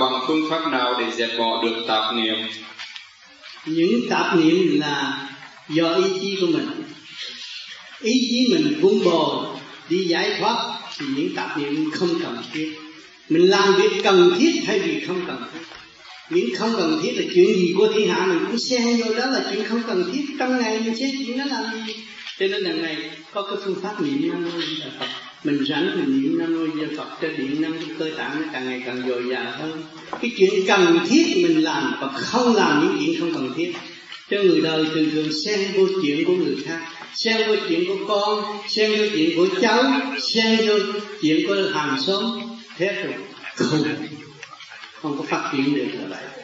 bằng phương pháp nào để dẹp bỏ được tạp niệm? Những tạp niệm là do ý chí của mình. Ý chí mình vun bồi, đi giải thoát, thì những tạp niệm không cần thiết. Mình làm việc cần thiết thay vì không cần thiết. Những không cần thiết là chuyện gì của thiên hạ mình cũng xen vô đó là chuyện không cần thiết. Trong ngày mình sẽ chuyện đó làm gì? Cho nên lần này có cái phương pháp niệm nam mô di đà phật. Mình rảnh mình niệm nam mô di đà phật cho điện năng cho cơ tạng nó càng ngày càng dồi dào hơn. Cái chuyện cần thiết mình làm và không làm những chuyện không cần thiết. Cho người đời thường thường xen vô chuyện của người khác xen vô chuyện của con xen vô chuyện của cháu xen vô chuyện của hàng xóm. Thế rồi không không có phát triển được là vậy.